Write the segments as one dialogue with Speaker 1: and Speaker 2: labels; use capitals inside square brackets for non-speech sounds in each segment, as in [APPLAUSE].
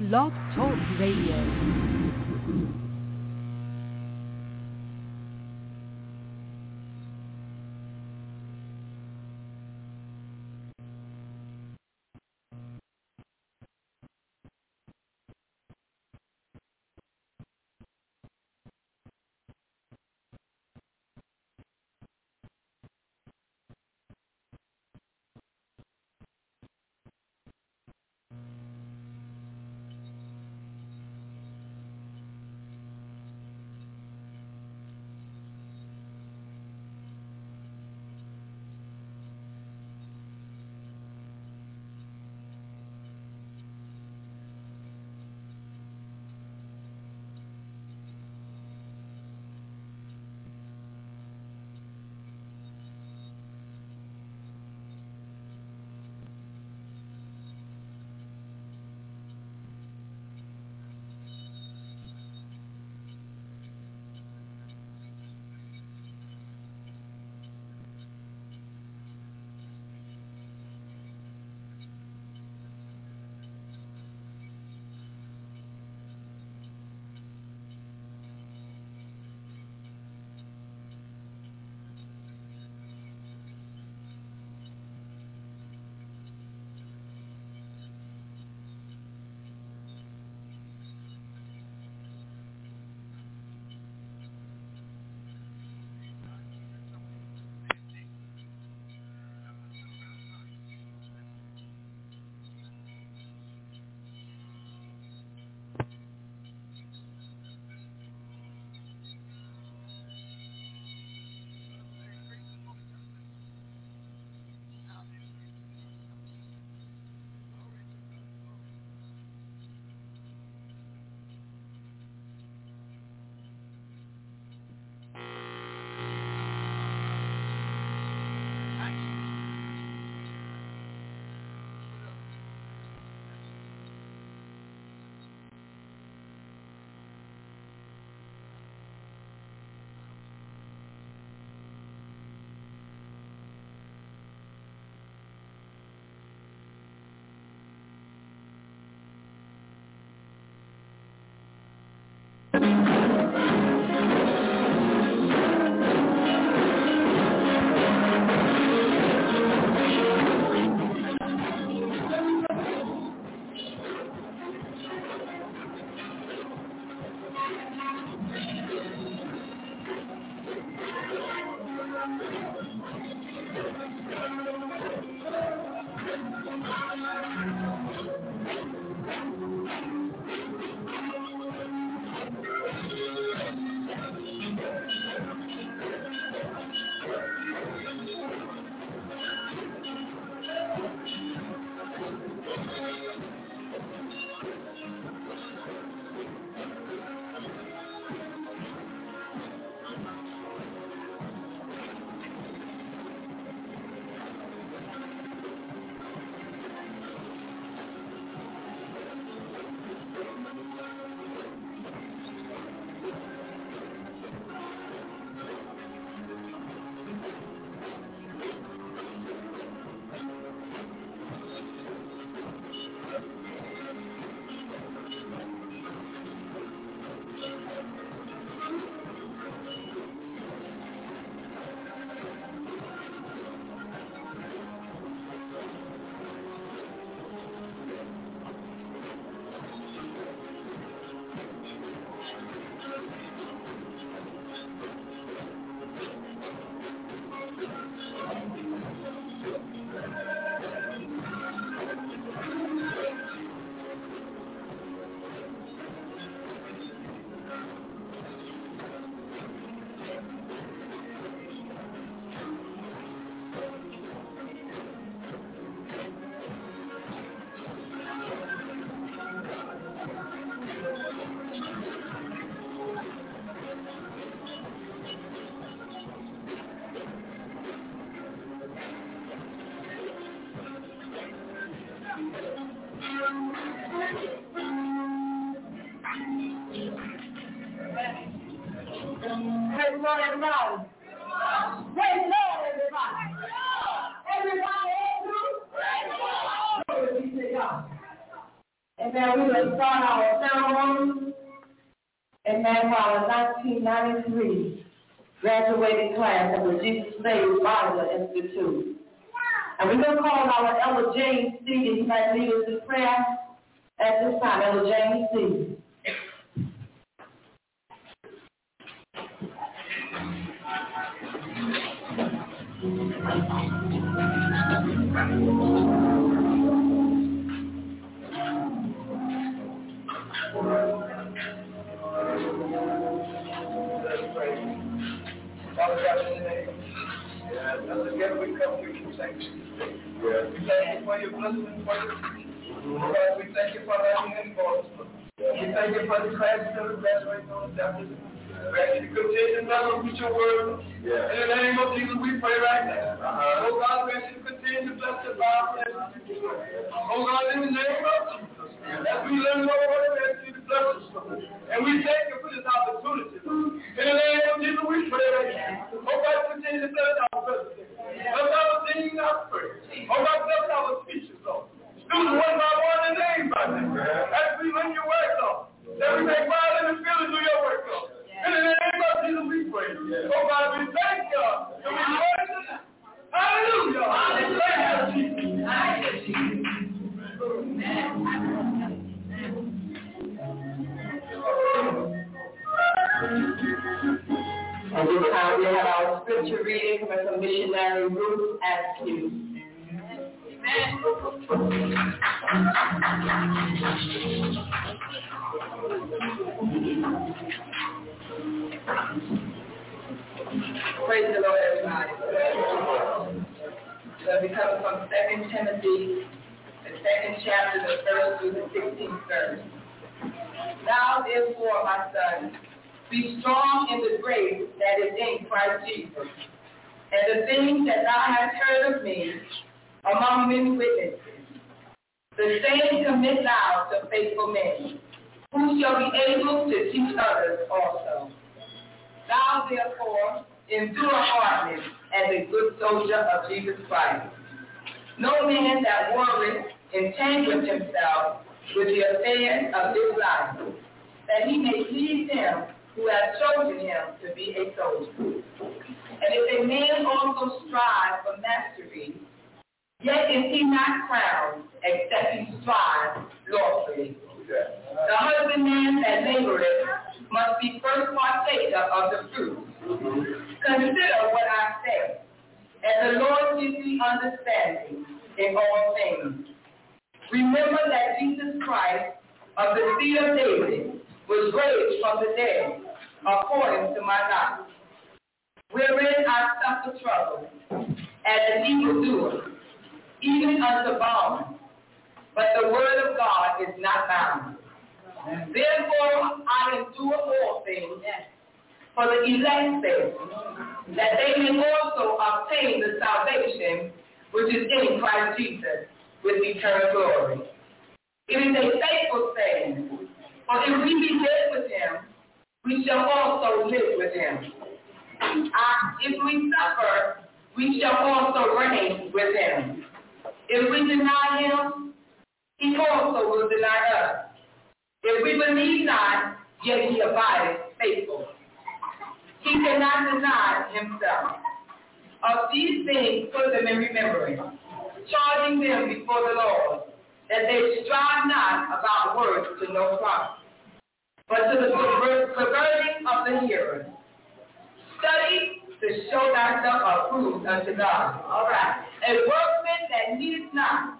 Speaker 1: Blog Talk Radio. 1993 graduating class of the Jesus Saves Bible Institute. And we're going to call our Elder James C. He might lead us in prayer at this time. Elder James C.
Speaker 2: Thank you for the is graduating on the afternoon. We ask you to continue to bless us with your word. Yeah. In the name of Jesus, we pray right now. Uh-huh. Oh God, we ask you to continue to bless the Bible. Oh God, in the name of Jesus. As we learn your word, we ask you to bless us. And we thank you for this opportunity. In the name of Jesus, we pray right now. Oh God, continue to bless our president. Bless our singing, our prayer. Oh God, bless our speeches, Lord. Students one by one and name by name. As we learn your word, Lord. That we may find in the feeling of your work, Lord. In the name of Jesus, we pray. Oh God, we thank you. And we praise you. Hallelujah. Hallelujah.
Speaker 1: At this time, we have our scripture reading from the missionary Ruth Askew.
Speaker 3: Praise the Lord, everybody. So we come from Second Timothy, the second chapter, the first through the sixteenth verse. Now therefore, my son, be strong in the grace that is in Christ Jesus. And the things that thou hast heard of me among many witnesses, the same commit thou to faithful men, who shall be able to teach others also. Thou therefore endure hardness as a good soldier of Jesus Christ. No man that worrieth entangles himself with the affairs of this life, that he may please him who has chosen him to be a soldier. And if a man also strive for mastery, yet is he not crowned, except he strive lawfully. The husbandman that laboreth must be first partaker of the fruit. Consider what I say, and the Lord gives thee understanding in all things. Remember that Jesus Christ of the seed of David was raised from the dead according to my knowledge, wherein I suffer trouble as an evildoer, even unto bonds. But the word of God is not bound. Therefore I endure all things for the elect's sake, that they may also obtain the salvation which is in Christ Jesus with eternal glory. It is a faithful saying, for if we be dead with him, we shall also live with him. Uh, if we suffer, we shall also reign with him. If we deny him, he also will deny us. If we believe not, yet he abideth faithful. He cannot deny himself. Of these things put them in remembrance, charging them before the Lord, that they strive not about words to no profit, but to the perverting of the hearers. Study to show thyself approved unto God. All right. A workman that needs not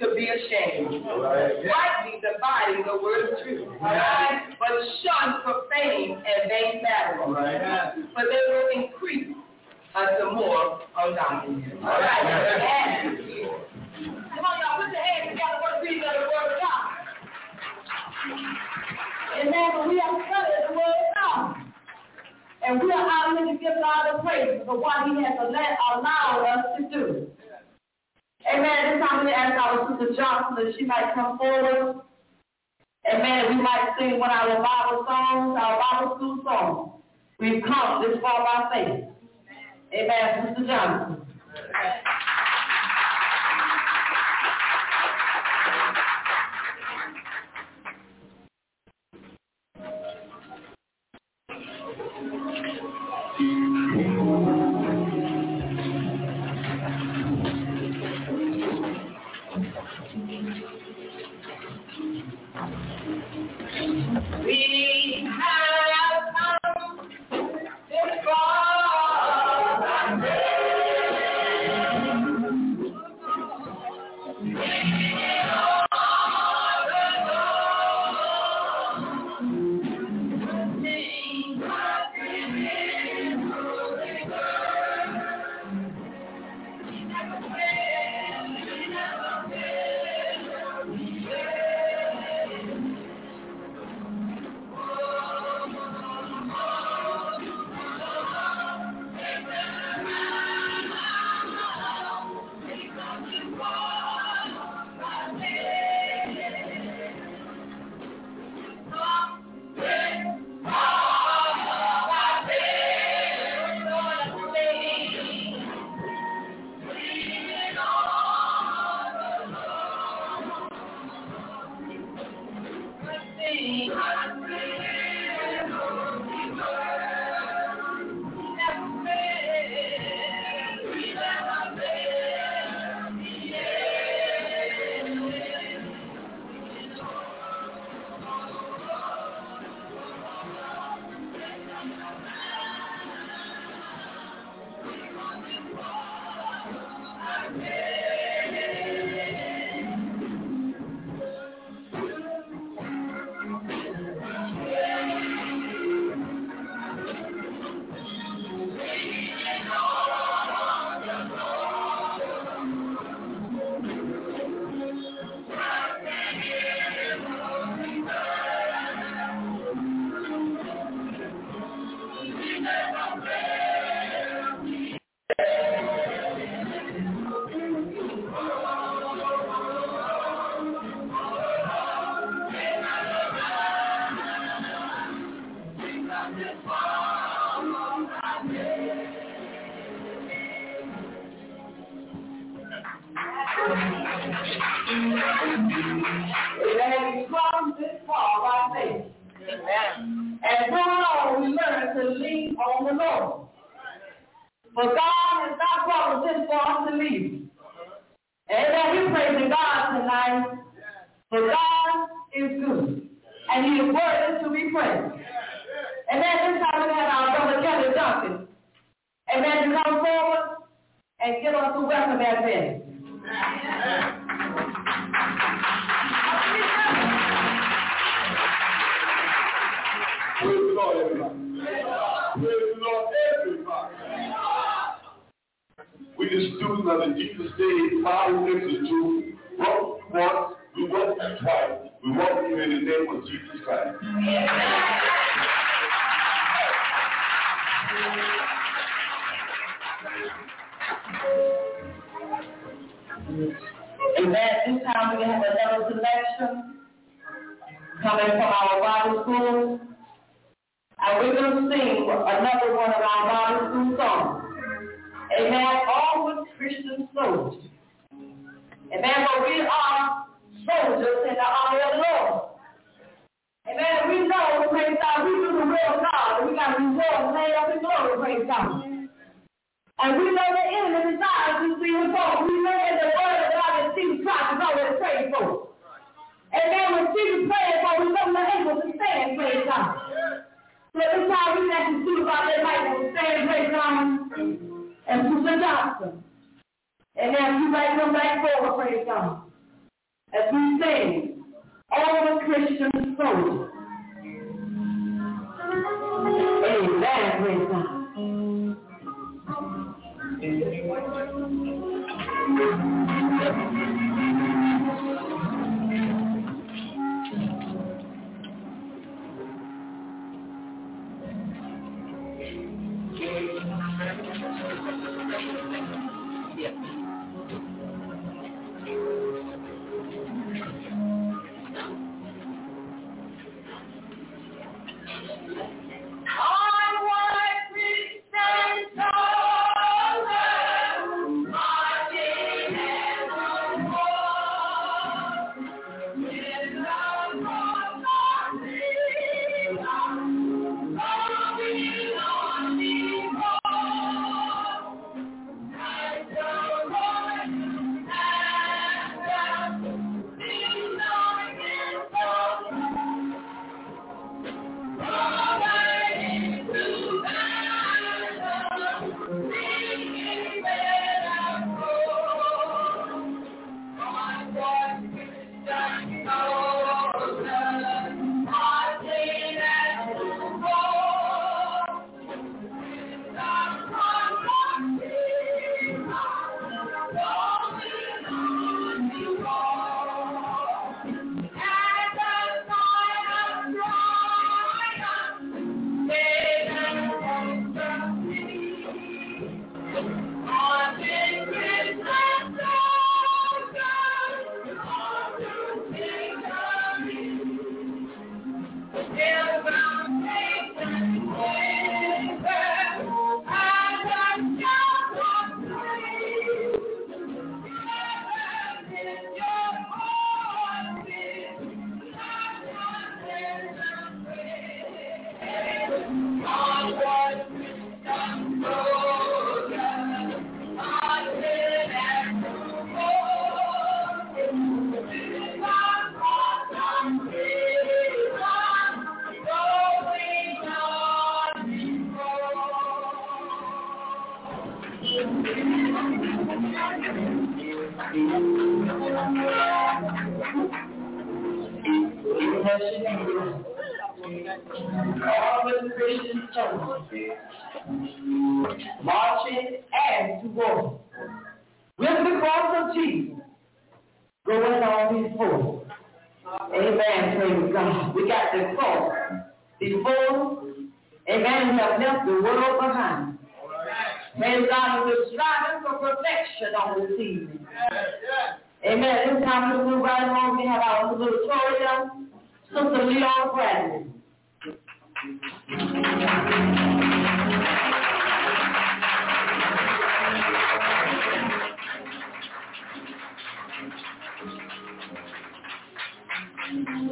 Speaker 3: to be ashamed. Right. Rightly dividing the word of truth. Right. But shun profane and vain babble. Right. For they will increase unto more ungodliness. All right. Amen. Come on, y'all. Put your hands together for the word of God.
Speaker 1: Amen. We have studied the word of God. And we are honoring to give God the praise for what he has allowed us to do. Amen. At this time, I'm going to ask our sister Johnson that she might come forward. Amen. We might sing one of our Bible songs, our Bible school songs. We've come this far by faith. Amen. Sister Johnson. Amen. But God has not brought us this far to leave. Amen. We're praising God tonight. For God is good. And he is worthy to be praised. And then this time we have our brother Kelly Duncan. Amen. to come forward and get us to welcome that man.
Speaker 2: Praise the Lord, everybody. This student students of Jesus Day five things
Speaker 4: to do. What you want, we want you twice. We want you
Speaker 2: in the name of Jesus
Speaker 4: Christ.
Speaker 1: And at this time we have another selection coming from our Bible school. And we're going to sing another one of our Bible school songs. Amen.
Speaker 5: All Always Christian soldiers. Amen. But we are soldiers in the
Speaker 1: army of the Lord. Amen. We know, praise God, we do the will of God. We got to be well laid up in glory, praise God. And we know the enemy desires to see him fall. We know that the word of God and Jesus Christ is always prayed for. Amen. When Jesus prays, praying for, we know we're able to stand, praise God. So this time we have to do about that life and stand, praise God and Susan Johnson. And as you might come back forward, praise God, as we sing, all the
Speaker 5: Christian soldiers. Amen, praise God. Marching and to war with the cross of Jesus going on before. Amen. Praise God. We got the cross before. Amen. We have left the world behind. Praise God. We're striving for perfection on this evening. Amen. This time we move right along. We have our little Toria, Sister Leon Bradley. Praise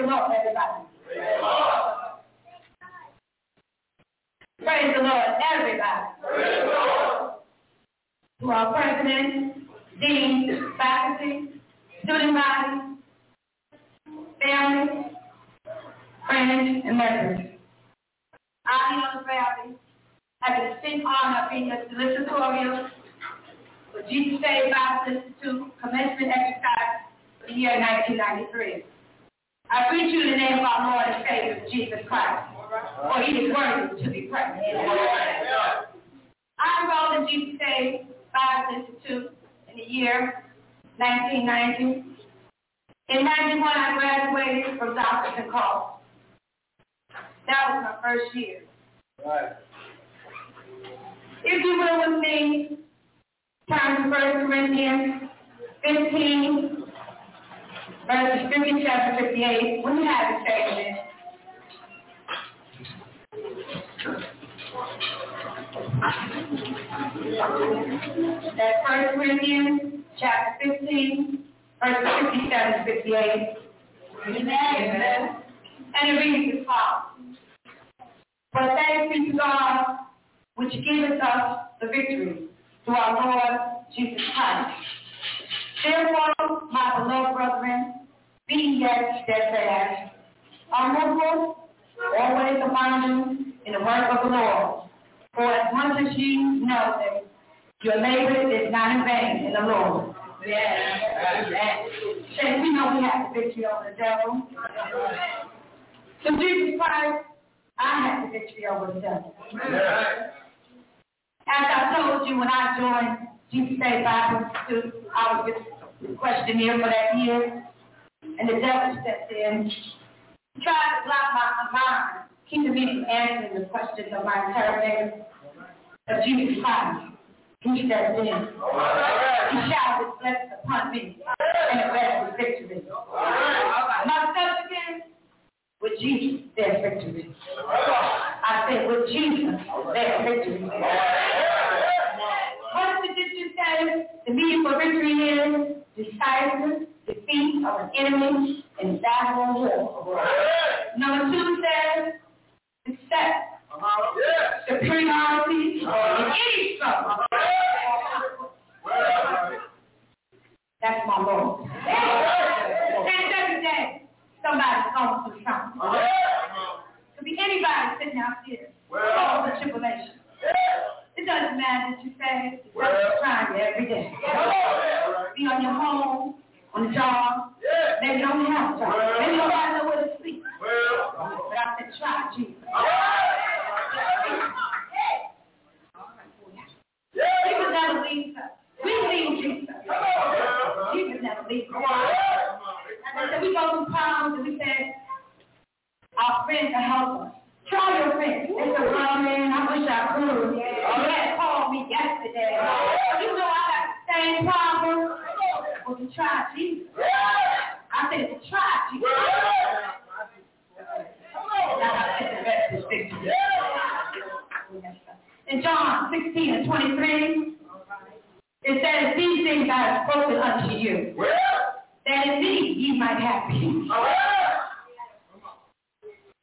Speaker 5: the Lord, everybody. Praise the Lord, everybody. To our president, dean, faculty, student body, family, friends, and members. I, Leona Bradley, have the distinct honor of being a solicitorial for Jesus Saves Bible Institute commencement exercise for the year 1993. I greet you in the name of our Lord and Savior, Jesus Christ, for he is worthy to be praised. I enrolled in Jesus Saves Bible Institute in the year 1990. In 91, I graduated from. St. Carl. That was my first year.
Speaker 2: Right.
Speaker 5: If you will with me, turn to 1 Corinthians 15, verses 50, chapter 58. When you have it, say That's 1 Corinthians chapter 15, verses 57 to 58. Amen. And it reads as follows. But thanks be to God, which giveth us the victory through our Lord Jesus Christ. Therefore, my beloved brethren, be yet steadfast, unmovable, always abounding in the work of the Lord. For as much as ye know that your labor is not in vain in the Lord. Yes. Say, we know we have the victory over the devil. So Jesus Christ, I have the victory over the devil. As I told you when I joined Jesus Saves Bible Institute, I was with questionnaire for that year, and the devil stepped in, tried to block my mind, keeping me from answering the questions of my interrogator of Jesus Christ. He stepped in. He showered his blessings upon me, and the rest was victory. My subject with Jesus, there's victory. I said, with Jesus, there's victory. What did you say? The meaning for victory is decisive defeat of an enemy in battle war. Number two says success, superiority in any struggle. That's my Lord. And somebody's going through something. Could be anybody sitting out here going through tribulation. It doesn't matter that you say it's just trying you every day. Be on your home, on the job, maybe you don't have a job. Maybe nobody know where to sleep. But I said, try Jesus. Jesus never leaves us. We leave Jesus. Jesus never leaves us. And I said, we go through problems and we say, our friends will help us. Try your friends. They said, well, man, I wish I could. Oh, you had called me yesterday. You know I got the same problem. Well, to try Jesus. I said, to try Jesus. Now I said the rest is victory. In John 16 and 23, It says, these things I have spoken unto you, that in me ye might have peace. [LAUGHS]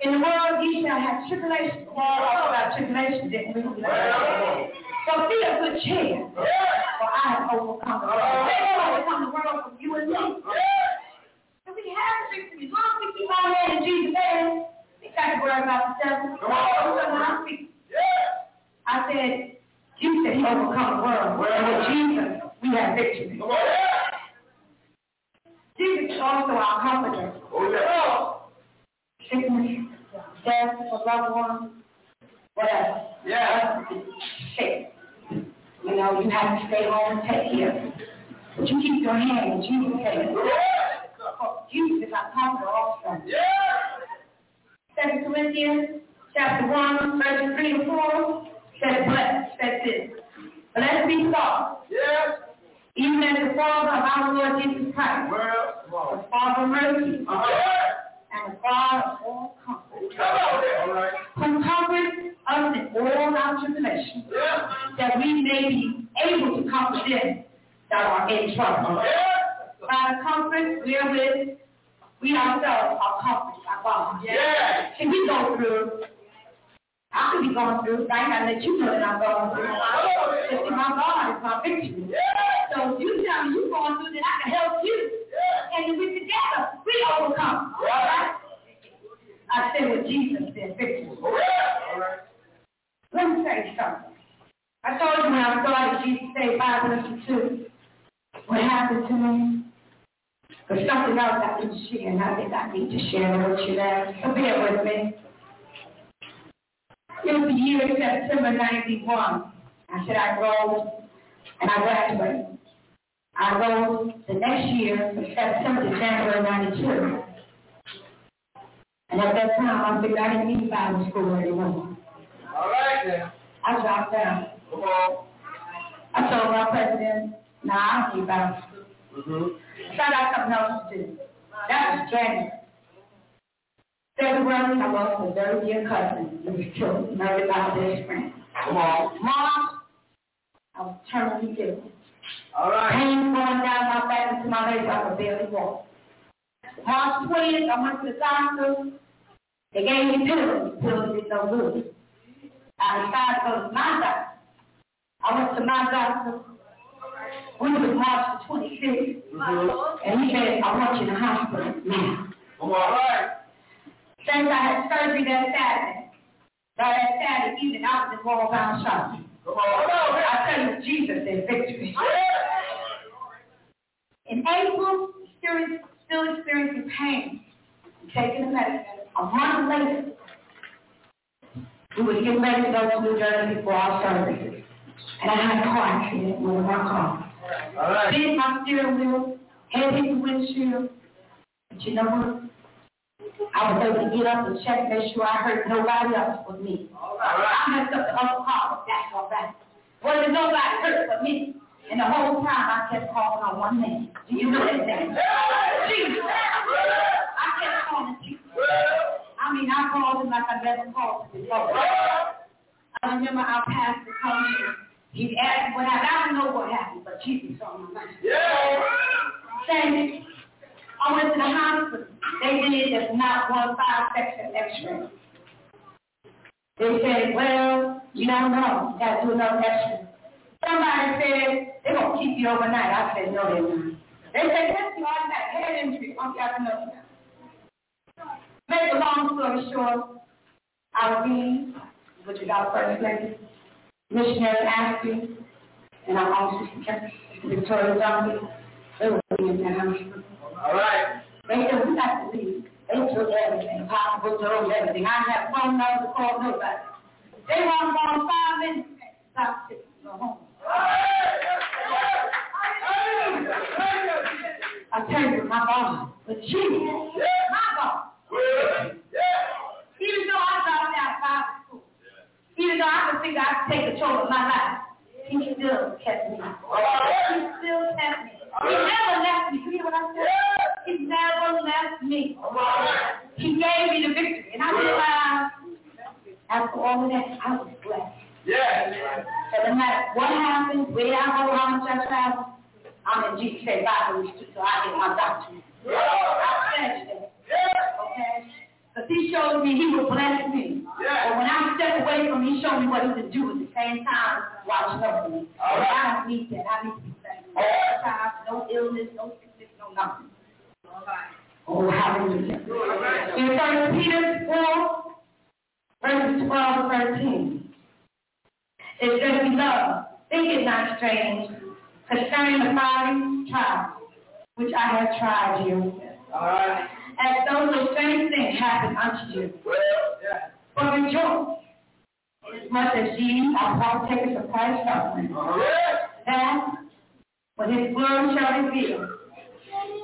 Speaker 5: In the world ye shall have tribulation. Paul talked about tribulation, didn't we? So be of good cheer, for I have overcome the world. Uh-huh. They will overcome the world from you and me. So we have victory. As long as we keep our hand in Jesus' hand, we got to worry about the devil.
Speaker 2: Come on.
Speaker 5: I speak,
Speaker 2: yeah.
Speaker 5: I said, you said he overcome the world. And with Jesus, we have victory. Jesus is also our comforter.
Speaker 2: Oh, yeah.
Speaker 5: Sickness, death, for loved ones, whatever.
Speaker 2: Yeah.
Speaker 5: Sick. You know, you have to stay home and take care. But you keep your hand in Jesus' hand. Oh, Jesus is our comforter also.
Speaker 2: Yeah.
Speaker 5: Second Corinthians chapter 1, verses 3 and 4 says, bless, says this. Blessed be God,
Speaker 2: Yeah.
Speaker 5: Even as the Father of our Lord Jesus Christ,
Speaker 2: Well, come on.
Speaker 5: the Father of mercy,
Speaker 2: Uh-huh.
Speaker 5: and the God of all comfort,
Speaker 2: Come on. All right.
Speaker 5: who comforts us in all our tribulation,
Speaker 2: Yeah.
Speaker 5: that we may be able to comfort them that are in trouble.
Speaker 2: Yeah.
Speaker 5: By the comfort wherewith we ourselves are comforted by God.
Speaker 2: Yeah.
Speaker 5: Can we go through? I could be going through. I ain't gotta let you know that I'm going through. But my God is my victory. So if you tell me you're going through, then I can help you. And if we together, we overcome. All right? I say what Jesus said, victory. Let me say something. I told you when I started Jesus say five minutes two. What happened to me? But something else I to share, and I think I need to share it with you now. So bear with me. Was the year September 91. I said I rose and I graduated. I rose the next year September to January 92. And at that time, I figured I didn't need Bible school anymore.
Speaker 2: All right then.
Speaker 5: I dropped down.
Speaker 2: Come on.
Speaker 5: I told my president, nah, I don't need Bible school.
Speaker 2: Mm-hmm.
Speaker 5: I got something else to do. That was January. February, I lost a very dear cousin was killed, murdered by a best friend.
Speaker 2: Come on.
Speaker 5: March, I was terminally ill.
Speaker 2: All right.
Speaker 5: Pain going down my back into my legs, I could barely walk. March 20th, I went to the doctor. They gave me pills. Pills did no good. I decided to go to my doctor. I went to my doctor. We was March the 26th.
Speaker 2: Mm-hmm.
Speaker 5: And he said, I want you in the hospital now.
Speaker 2: All right.
Speaker 5: Since I had surgery that Saturday, by that Saturday evening, I was in Wallbound shopping.
Speaker 2: Come on. Come on.
Speaker 5: I tell you, Jesus is victory. In April, still, still experiencing pain, taking the medicine. A month later, we were getting ready to go to New Jersey for our services. And I had a car accident with my car.
Speaker 2: All right.
Speaker 5: Hit my steering wheel, head hit the windshield. But you know what? I was able to get up and check, make sure I hurt nobody else but me.
Speaker 2: All right.
Speaker 5: I messed up the other car, but that's all right. Wasn't nobody hurt but me. And the whole time I kept calling on one name. Do you know that name? Jesus. I kept calling Jesus. I mean, I called him like I never called him before. I remember our pastor coming in. He asked what happened. I don't know what happened, but Jesus on my mind.
Speaker 2: Yeah.
Speaker 5: Sandy, I went to the hospital. They did just not one five section x-ray. They said, well, you don't know. You got to do another x-ray. Somebody said, they're going to keep you overnight. I said, no, they're not. They said, that's the automatic head injury. I'm got to know. Make a long story short, our dean, which is our first lady, missionary Ashley, and our own sister, Victoria Donkey, they were in that hospital.
Speaker 2: All right.
Speaker 5: They said, we got to leave. They took everything, possible drove everything. I have phone numbers to call nobody. They weren't gone five minutes. Stop sick, go home. I tell you, my God, but Jesus, my God, even though I dropped out of Bible school, even though I could figure I could take control of my life, he still kept me. He still kept me. He never left me. You hear what I said? He never left me. He gave me the victory. And I realized after all of that, I was blessed.
Speaker 2: Yeah.
Speaker 5: And No matter what happens, where I go, how much I travel, I'm in Jesus' Bible so I get my doctrine. I pledge that. Okay? Because he showed me he would bless me. But when I step away from him, he showed me what he could do at the same time watching over me. But I don't need that. I need to be thankful. No illness, no sickness, no nothing. All right. Oh, hallelujah. In 1 Peter 4, verses 12 and 13. It says, Beloved, think it not strange concerning the fiery trial which I have tried you. As though the same thing happened unto you. But rejoice, inasmuch as much as ye are partakers of Christ's suffering, that when his glory shall reveal,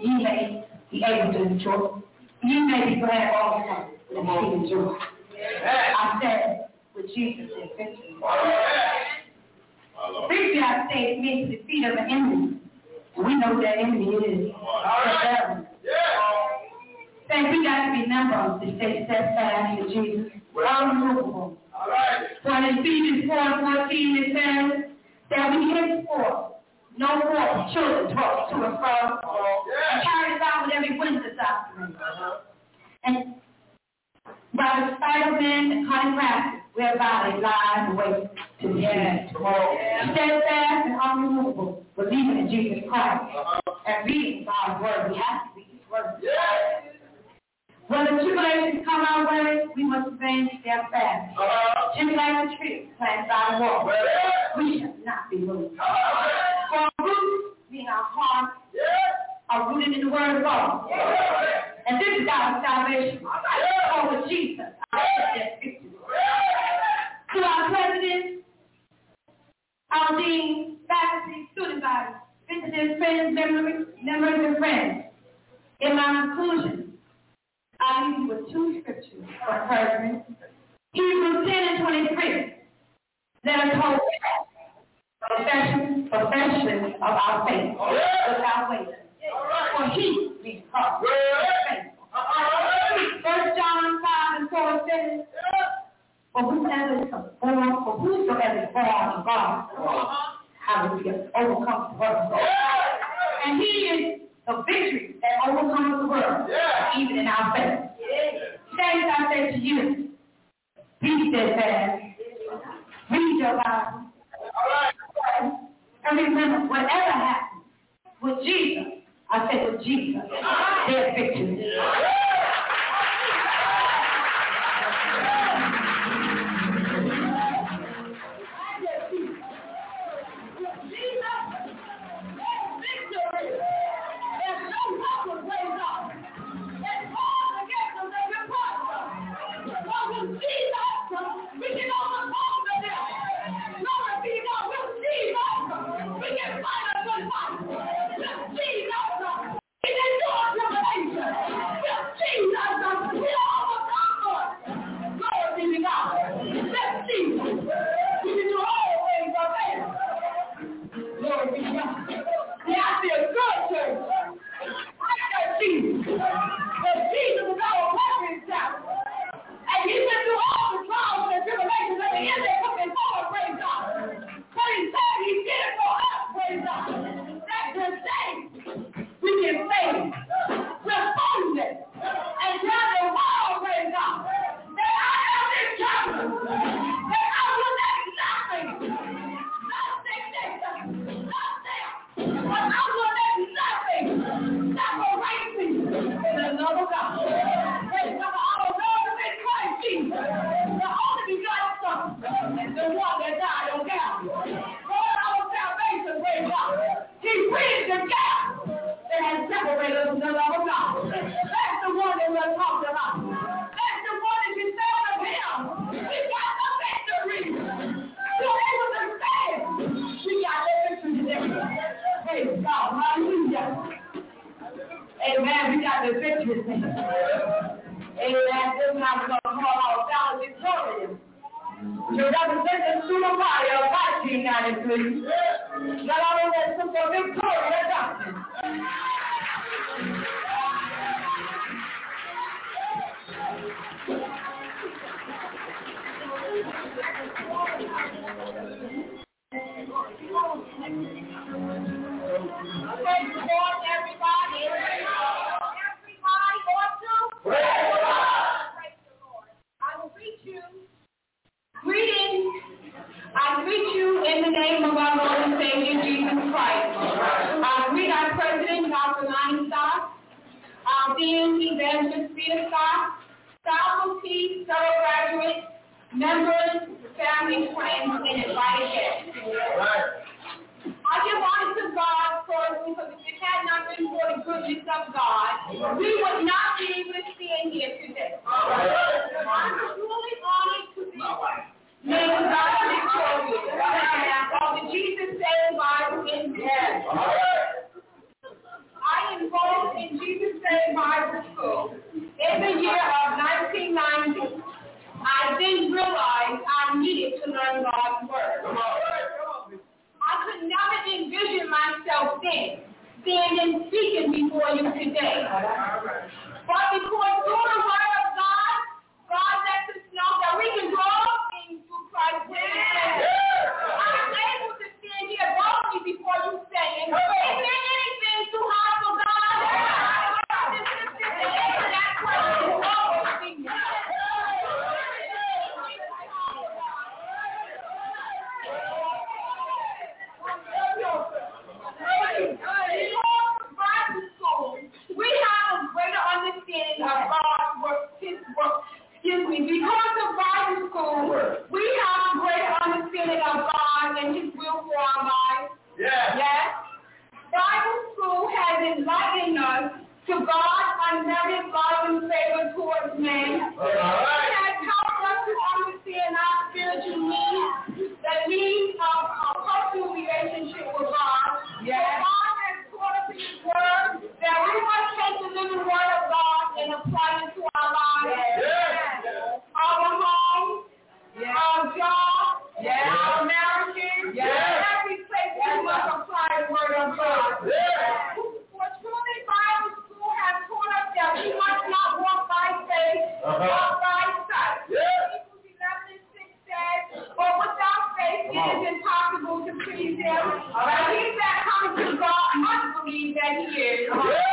Speaker 5: ye may be able to enjoy. Ye may be glad also with exceeding joy. I said, with Jesus in victory. Briefly, I say it means the defeat of the enemy. We know that enemy is the devil. Saying we got to remember to stay steadfast in Jesus. Unmovable. So in Ephesians 4 and 14 it says that we henceforth no more children tossed to and fro and carried about with every wind of doctrine. Uh-huh. And by the spite of men and cunning crafty, whereby they lie and wait to the end. Steadfast and unremovable, believing in Jesus Christ uh-huh. and reading God's word. We have to read his word. When the tribulations come our way, we must remain steadfast. Just like the tree planted by the wall, we shall not be moved. Uh-huh. For our roots, being our hearts, are rooted in the word of God. And this is our salvation. Oh, with Jesus, our victory. To our president, our dean, faculty, student body, visitors, friends, members, members, and friends. In my conclusion, I leave you with two scriptures for uh-huh. encouragement. Hebrews 10 and 23. Let us hold profession, profession of our faith without waiting. For he be faithful. First John 5 and 4 says, For whosoever is born, for whosoever is born of God, uh-huh. hallelujah, overcomes the world. And he is the victory that overcomes the world, even in our faith. Saints, I say to you, be steadfast. Read your Bible. And remember, whatever happens with Jesus, I said with Jesus, there's victory.
Speaker 6: Dean, Evangelist Peter Scott, faculty, fellow graduates, members, family, friends, and invited guests. I give honor to God first because if it had not been for the goodness of God, we would not be able to stand here today. I'm truly honored to be named God victorious of the Jesus Saves Bible in I enrolled in Jesus Saves Bible School in the year of 1990. I didn't realize I needed to learn God's Word. I could never envision myself then standing speaking before you today. But because through the Word of God, God lets us know that we can do all things through Christ Jesus. I'm able to stand here boldly before you saying, there anything too hard for God? This is the answer to that question. Always be we have a greater understanding of God's work, His work, excuse me, because of Bible school, we have a greater understanding of God and His will for our lives. Yes. Bible school has enlightened us to God's unmerited love and favor towards men. It has helped us to understand our spiritual needs, the needs of our personal relationship with God. Yes. God us in His Word that we must take the living Word of God and apply it to our lives. Our homes, our jobs, our marriages, every place we must apply the Word of God. For truly Bible school has taught us that we must not walk by faith, but by sight. Hebrews 11 and 6 says, For without faith it is impossible to please him. But he believe that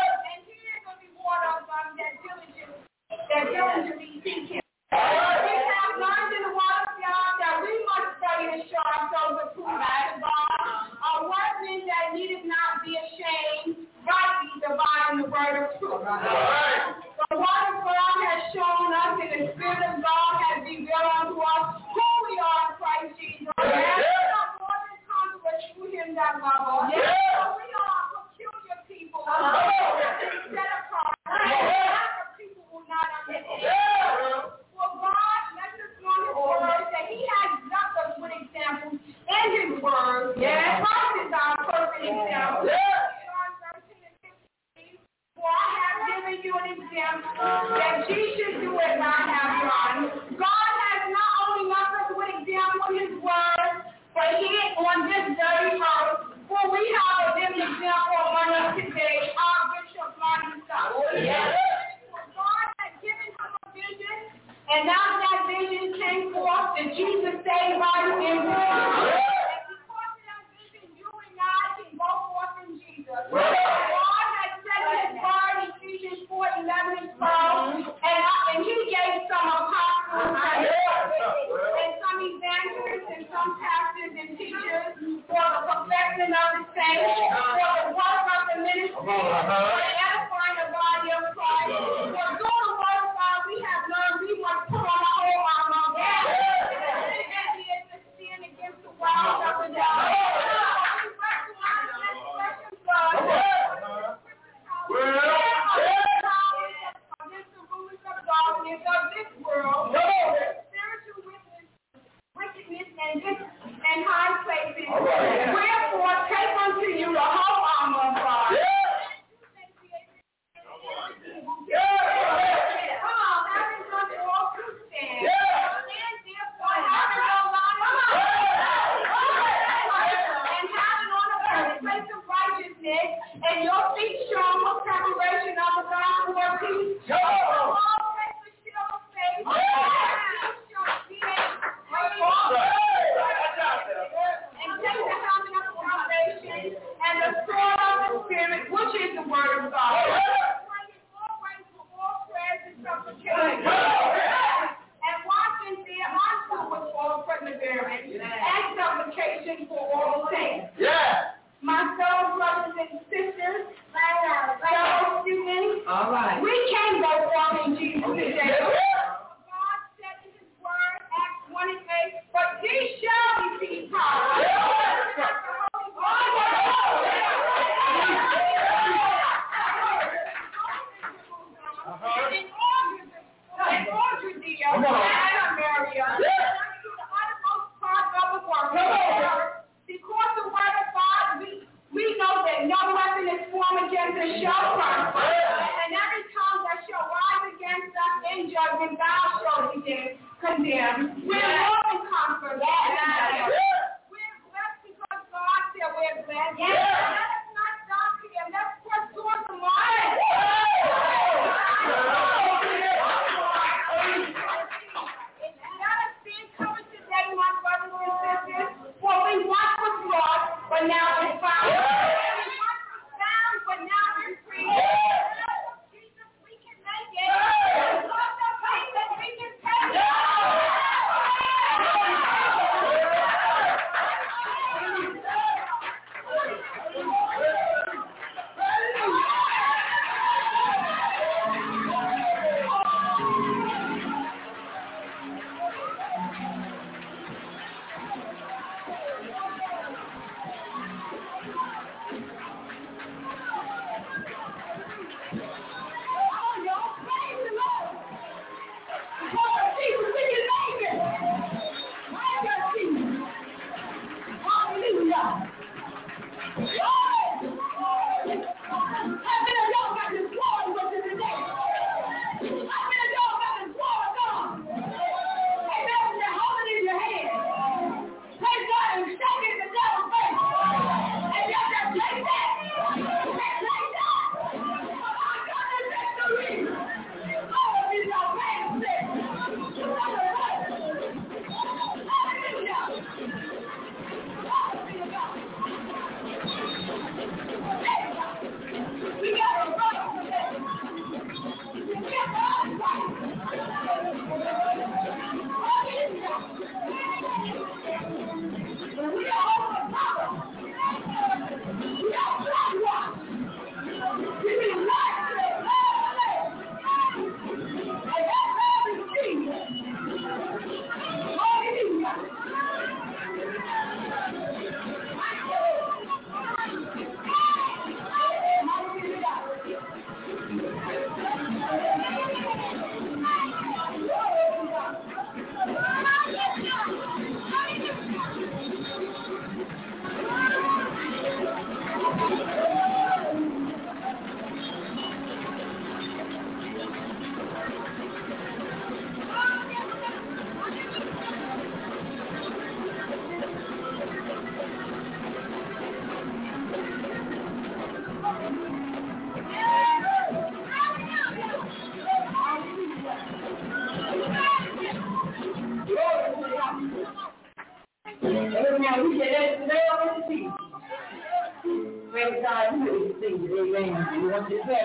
Speaker 1: Praise God. You sing it. Amen. You want to say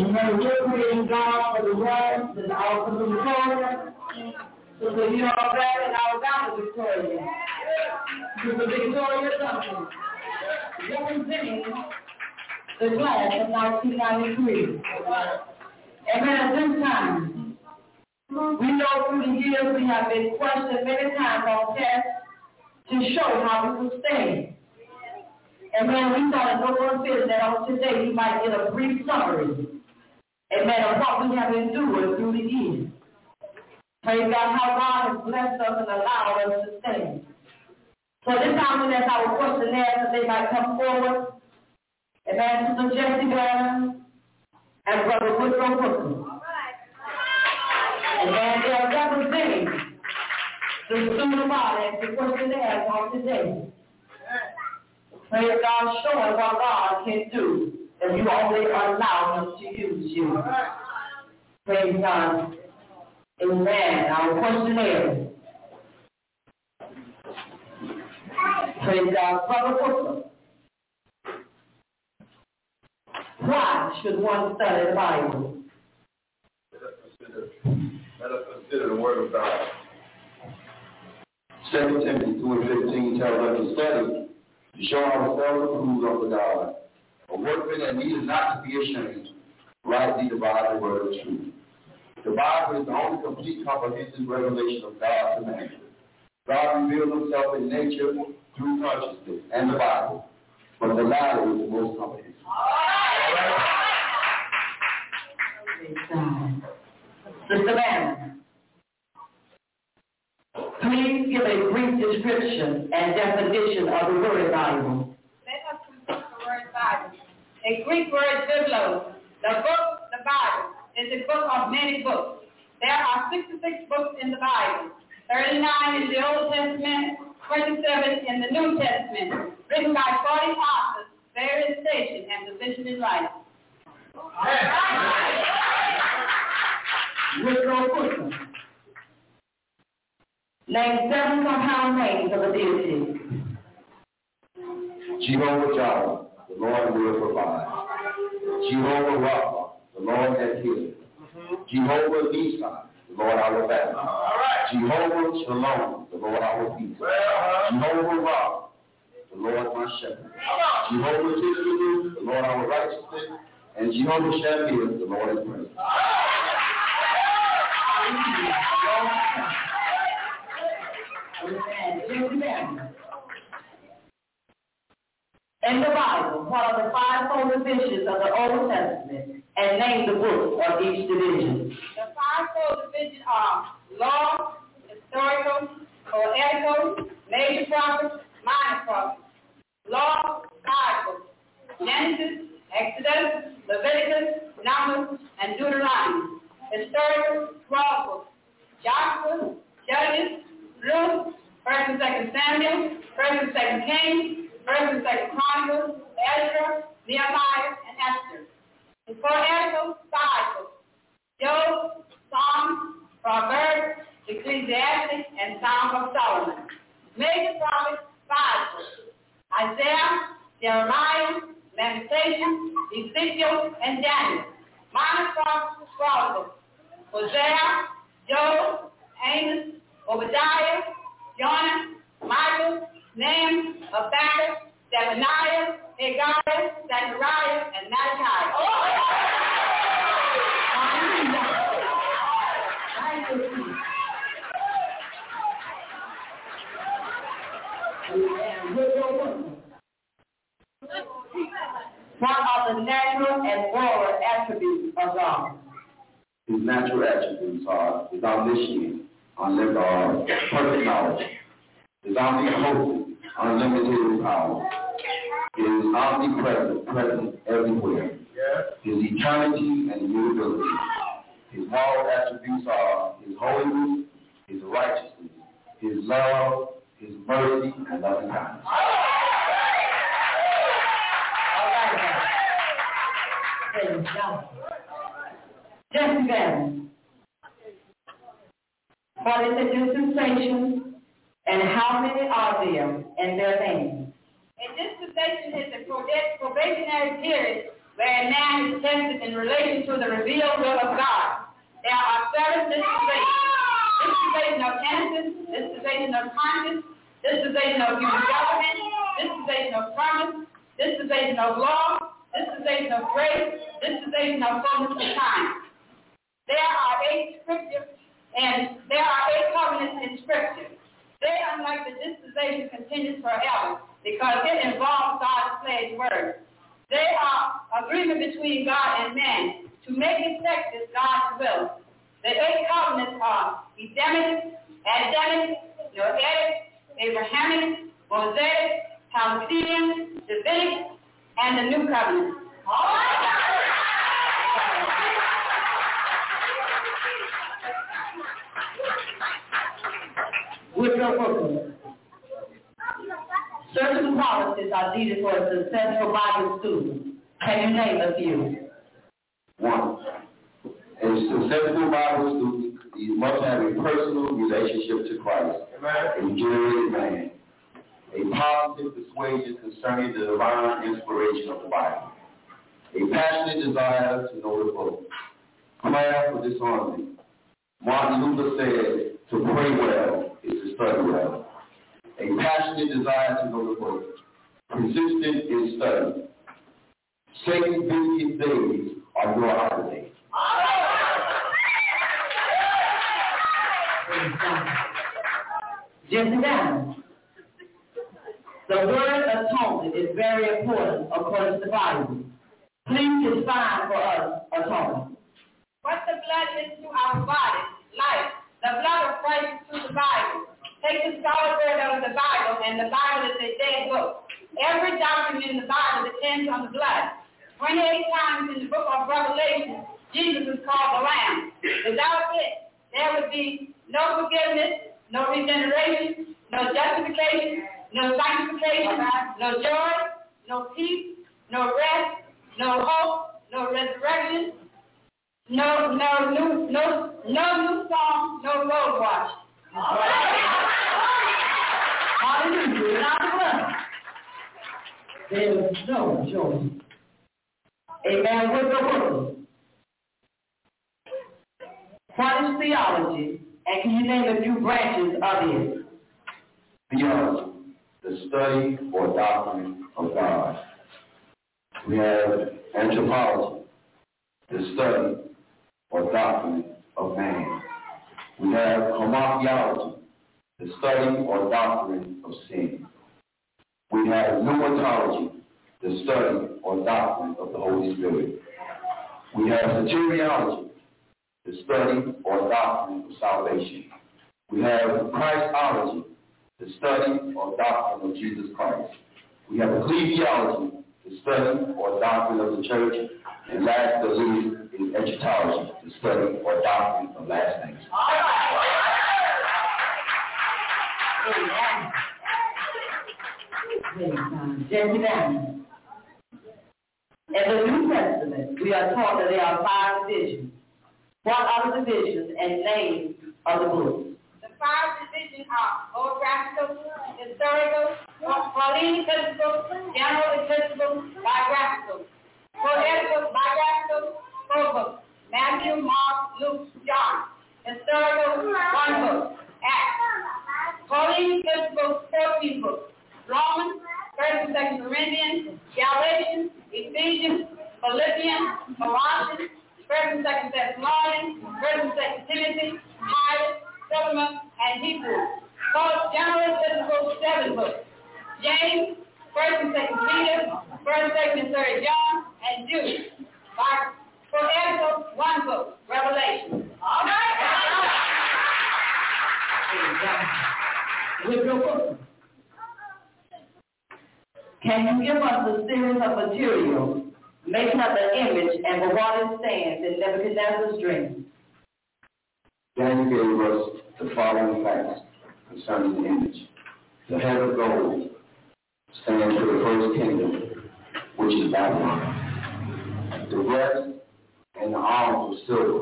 Speaker 1: Amen. We're praising God for the and our for the victoria. So that are glad that our God is victorious. To the victorious something. Representing the class of 1993. Amen. At this time, we know through the years we have been questioned many times on tests to show how we stand. Amen. We thought it no one fits that on today we might get a brief summary. Amen. Of what we have endured through the years. Praise God how God has blessed us and allowed us to stand. So this time as our questionnaire today might come forward. Amen. Sister Jessie Brown and Brother Woodrow Brooklyn. And they are representing the student God and the questionnaires on today. Praise God, showing what God can do if you only allow him to use you. Praise God. Amen. Our questionnaire. Praise God. Brother Brooklyn. Why should one study the Bible?
Speaker 2: Let us consider, let us consider the word of God.
Speaker 4: 2 Timothy 2 and 15 tells us to study to show ourselves approved unto God, a workman that needs not to be ashamed, rightly divide the word of truth. The Bible is the only complete comprehensive revelation of God to man. God reveals himself in nature through consciousness and the Bible, but the latter is the most comprehensive.
Speaker 5: Sister Bannon, please give a brief description and definition of the Word Bible.
Speaker 6: Let us consult the word Bible. A Greek word, biblos. The book, the Bible, is a book of many books. There are 66 books in the Bible, 39 in the Old Testament, 27 in the New Testament, written by 40 authors, various stations and position in life.
Speaker 5: Woodrow Wilson. Name seven compound names of a deity.
Speaker 4: Jehovah Jireh, the Lord will provide. Jehovah Rapha, the Lord that healeth. Jehovah Nissi, the Lord our banner. Jehovah Shalom, the Lord our peace. Jehovah Ra, the Lord my shepherd. Jehovah Tsidkenu, the Lord our righteousness. And Jehovah Shabir, the Lord is praise.
Speaker 5: In the Bible, what are the fivefold divisions of the Old Testament? And name the book of each division.
Speaker 6: The fivefold division are law, historical, poetical, major prophets, minor prophets. Law, Bible, Genesis, Exodus, Leviticus, Numbers, and Deuteronomy. Historical, 12 books. Joshua, Judges, Ruth, First and Second Samuel, First and Second Kings, First and Second Chronicles, Ezra, Nehemiah, and Esther. The poetical, five books. Job, Psalms, Proverbs, Ecclesiastes, and Psalm of Solomon. Major prophets, five. Isaiah, Jeremiah, Lamentations, Ezekiel, and Daniel. Minor prophets, twelve. Hosea, Joel, Amos, Obadiah, Jonah, Micah, Nahum, Habakkuk, Zephaniah, Haggai, Zechariah, and Malachi.
Speaker 5: Oh, what are the natural and moral attributes of God?
Speaker 4: His natural attributes are his omniscience, unlimited, uh, perfect knowledge. His omnipotent, unlimited power. His omnipresent, present everywhere. His eternity and immutability. His moral attributes are his holiness, his righteousness, his love, his mercy, and loving kindness.
Speaker 5: All right, now. Praise What is a dispensation and how many are there and their names?
Speaker 6: A dispensation is a probationary period where a man is tested in relation to the revealed will of God. There are seven dispensations. Dispensation of innocence, dispensation of conscience, dispensation of human government, dispensation of promise, dispensation of law, dispensation of grace, dispensation of fullness of time. There are eight scriptures and there are eight covenants in scripture. They, unlike the dispensation, continues forever because it involves God's pledged word. They are agreement between God and man to make effective God's will. The eight covenants are Edenic, Adamic, Noahic, Abrahamic, Mosaic, Palestinian, Davidic, and the New Covenant.
Speaker 5: Woodrow Wilson. Certain qualities are needed for a successful Bible student. Can you name a few?
Speaker 4: One, a successful Bible student he must have a personal relationship to Christ, a regenerated man, a positive persuasion concerning the divine inspiration of the Bible, a passionate desire to know the book, prayer for disarmament. Martin Luther said, to pray well is to study well. A passionate desire to go to work. Persistent in study. Satan's busiest days are your holidays.
Speaker 1: Jesse down. The word atonement is very important according to the Bible. Please define for us atonement.
Speaker 6: What the blood is to our body, life. The blood of Christ is to the Bible. Take the solid word out of the Bible, and the Bible is a dead book. Every doctrine in the Bible depends on the blood. 28 times in the book of Revelation, Jesus is called the Lamb. Without it, there would be no forgiveness, no regeneration, no justification, no sanctification, no joy, no peace, no rest, no hope, no resurrection, no no new no no new song, no road wash.
Speaker 1: Hallelujah. Without the blood, there is no joy. Amen. With the word. What is theology? And can you name a few branches of it?
Speaker 4: Theology, the study or doctrine of God. We have anthropology, the study or doctrine of man. We have hamartiology, the study or doctrine of sin. We have pneumatology, the study or doctrine of the Holy Spirit. We have soteriology, the study or doctrine of salvation. We have Christology, the study or doctrine of Jesus Christ. We have ecclesiology, the study or doctrine of the church. And last but least is eschatology, the study or doctrine of last things.
Speaker 1: Jesse down. In the New Testament, we are taught that there are five divisions. What are the divisions and names of the books?
Speaker 6: The five divisions are biographical, historical, Pauline episcopal, general episcopal, biographical. Poetical, biographical, four books. Matthew, Mark, Luke, John. Historical, one book. Acts. Pauline episcopal, 14 books. Romans, First and Second Corinthians, Galatians, Ephesians, Philippians, Colossians, First and Second Thessalonians, First and Second Timothy, Titus, Philemon, and Hebrews. Both General Episcopal, seven books. James, First and Second Peter, First, Second, and Third John, and Jude. By Poetical, one book, Revelation. All right.
Speaker 1: With your book. Can you give us a series of material making up the image and for what it stands in Nebuchadnezzar's dream?
Speaker 4: Daniel gave us the following facts concerning the image. The head of gold stands for the first kingdom, which is Babylon. The breast and the arms of silver,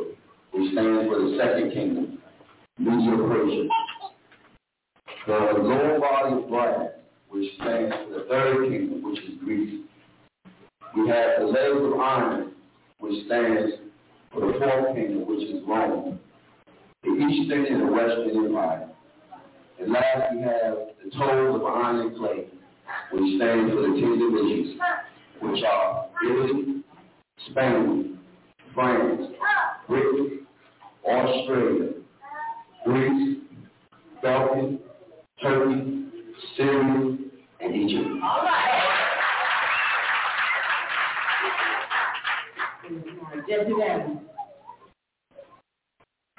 Speaker 4: which stands for the second kingdom, Media Persia. The lower body of brass, which stands for the third kingdom, which is Greece. We have the legs of iron, which stands for the fourth kingdom, which is Rome. The Eastern and the Western Empire. And last we have the toes of iron and clay, which stands for the ten divisions, which are Italy, Spain, France, Britain, Austria, Greece, Belgium, Turkey, Syria, and Egypt.
Speaker 1: Jesse Daniels.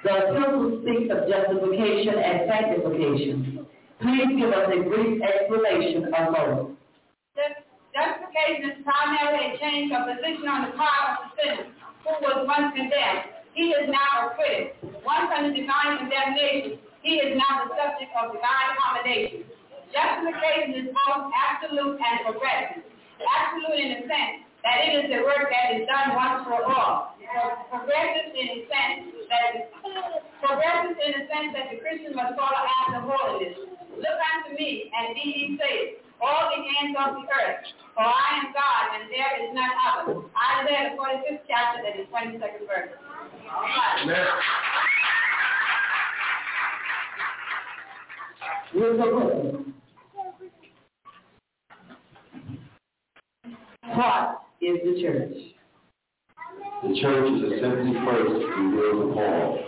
Speaker 1: The epistle speaks of justification and sanctification. Please give us a brief explanation of both.
Speaker 6: Justification is primarily a change of position on the part of the sinner who was once condemned. He is now acquitted. Once under divine condemnation, he is now the subject of divine commendation. Justification is both absolute and progressive. Absolute in the sense that it is the work that is done once for all. Progressive in the sense that progressive in the sense that the Christian must follow after holiness. Look unto me and be ye saved, all the ends of the earth. For I am God, and there is none other. Isaiah, the 45th chapter, and the 22nd verse. Amen.
Speaker 1: Here's the. What is the church?
Speaker 4: The church is the 71st in the call.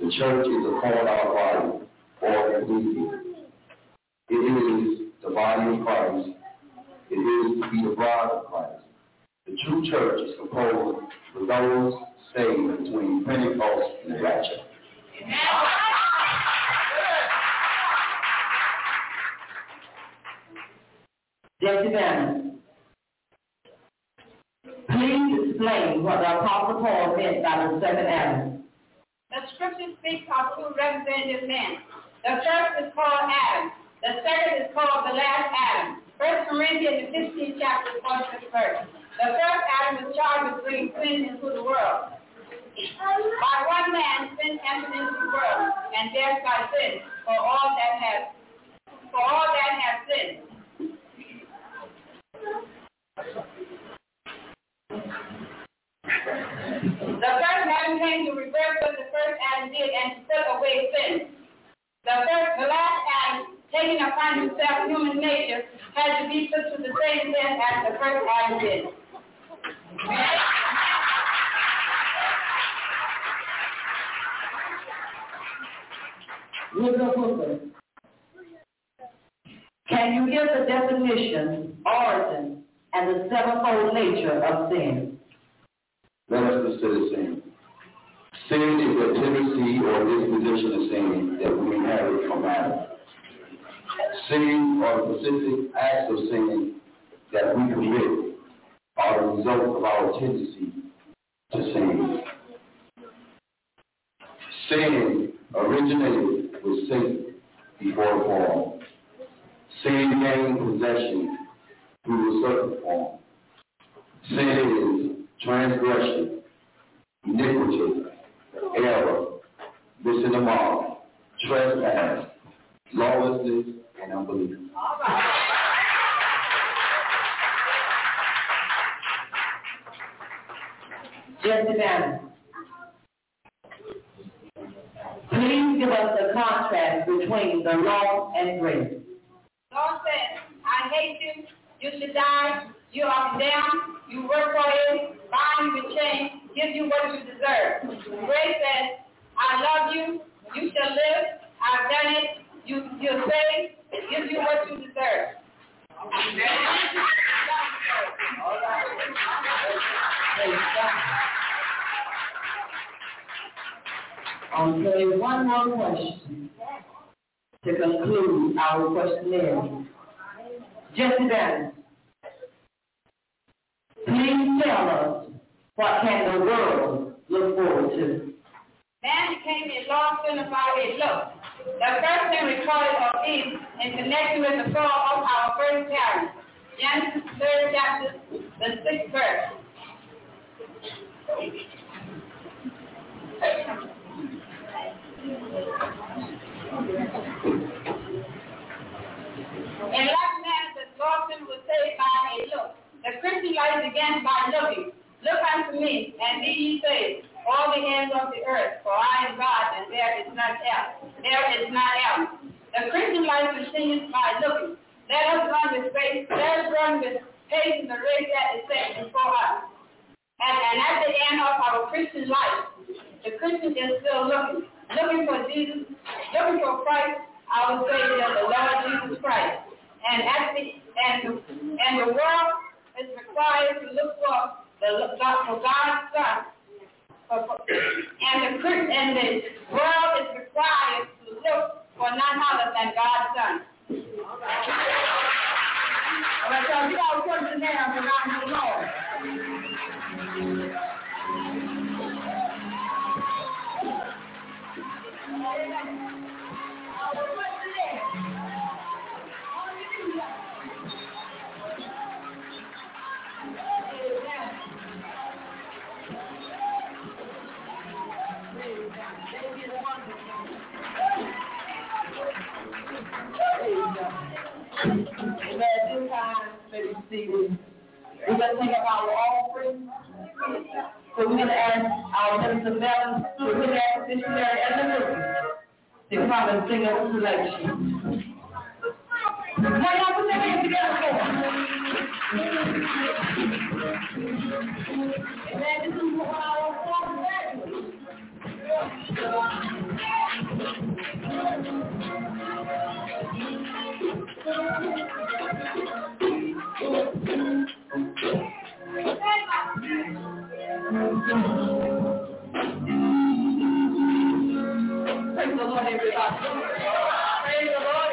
Speaker 4: The church is a called out body or ecclesia. It is the body of Christ. It is to be the bride of Christ. The true church is composed of those saved between Pentecost and the rapture.
Speaker 1: Jesse Bannon. Please explain what the Apostle Paul meant by the second Adam.
Speaker 6: The scripture speaks of two representative men. The first is called Adam. The second is called the last Adam. First Corinthians, the 15th chapter, 46th verse. The first Adam was charged with bringing sin into the world. By one man, sin entered into the world, and death by sin, for all that have, for all that have sinned. The first Adam came to reverse what the first Adam did and to put away sin. The first, the last Adam, taking upon himself human nature, had to be put to the same sin as the first Adam did.
Speaker 1: Hooker. Can you give the definition, origin, and the sevenfold nature of sin?
Speaker 4: Let us consider sin. Sin is a tendency or disposition of sin that we inherit from Adam. Sin or specific acts of sin that we commit are the result of our tendency to sin. Sin originated with Satan before fall. Sin gained possession through a certain form. Sin is transgression, iniquity, error, missing the mark, trespass, lawlessness, and unbelief.
Speaker 1: Jesse Bannon. Please give us the contrast between the law and grace.
Speaker 6: Lord says, I hate you, you should die, you are condemned, you work for it, bind you with chains, give you what you deserve. Grace says, I love you, you shall live, I've done it, you, you're saved, give you what you deserve.
Speaker 1: Say one more question to conclude our questionnaire. Jesse Bannon, please tell us what can the world look forward to?
Speaker 6: Man became a lost sinner by his look. The first thing recorded of Eve in connection with the fall of our first parents. Genesis 3rd chapter, the 6th verse. In like manner, the Lordson was saved by a look. The Christian life began by looking. Look unto me, and be ye saved, all the ends of the earth, for I am God, and there is none else. There is none else. The Christian life continues by looking. Let us run with faith. Let us run with faith in the race that is set before us. And, and at the end of our Christian life, the Christian is still looking, looking for Jesus, looking for Christ, our Savior, the Lord Jesus Christ. And at the and and the world is required to look for the for God's Son. And the and the world is required to look for none other than God's Son. All right, so you all to now and around the Lord.
Speaker 1: And at this time, let me see, we're going to take up our offering. So we're going to ask our minister Melvin to put that missionary and the movie. They'll probably sing us a selection. Now y'all put your hands together for Amen. This is what our Praise the Lord, everybody. Praise the Lord.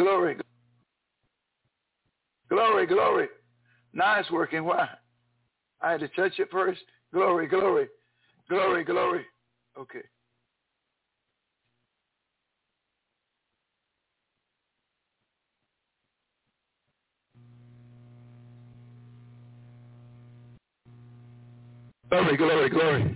Speaker 2: Glory. Glory, glory. Now it's working. Why? I had to touch it first. Glory, glory, glory, glory. Okay. Glory, glory, glory.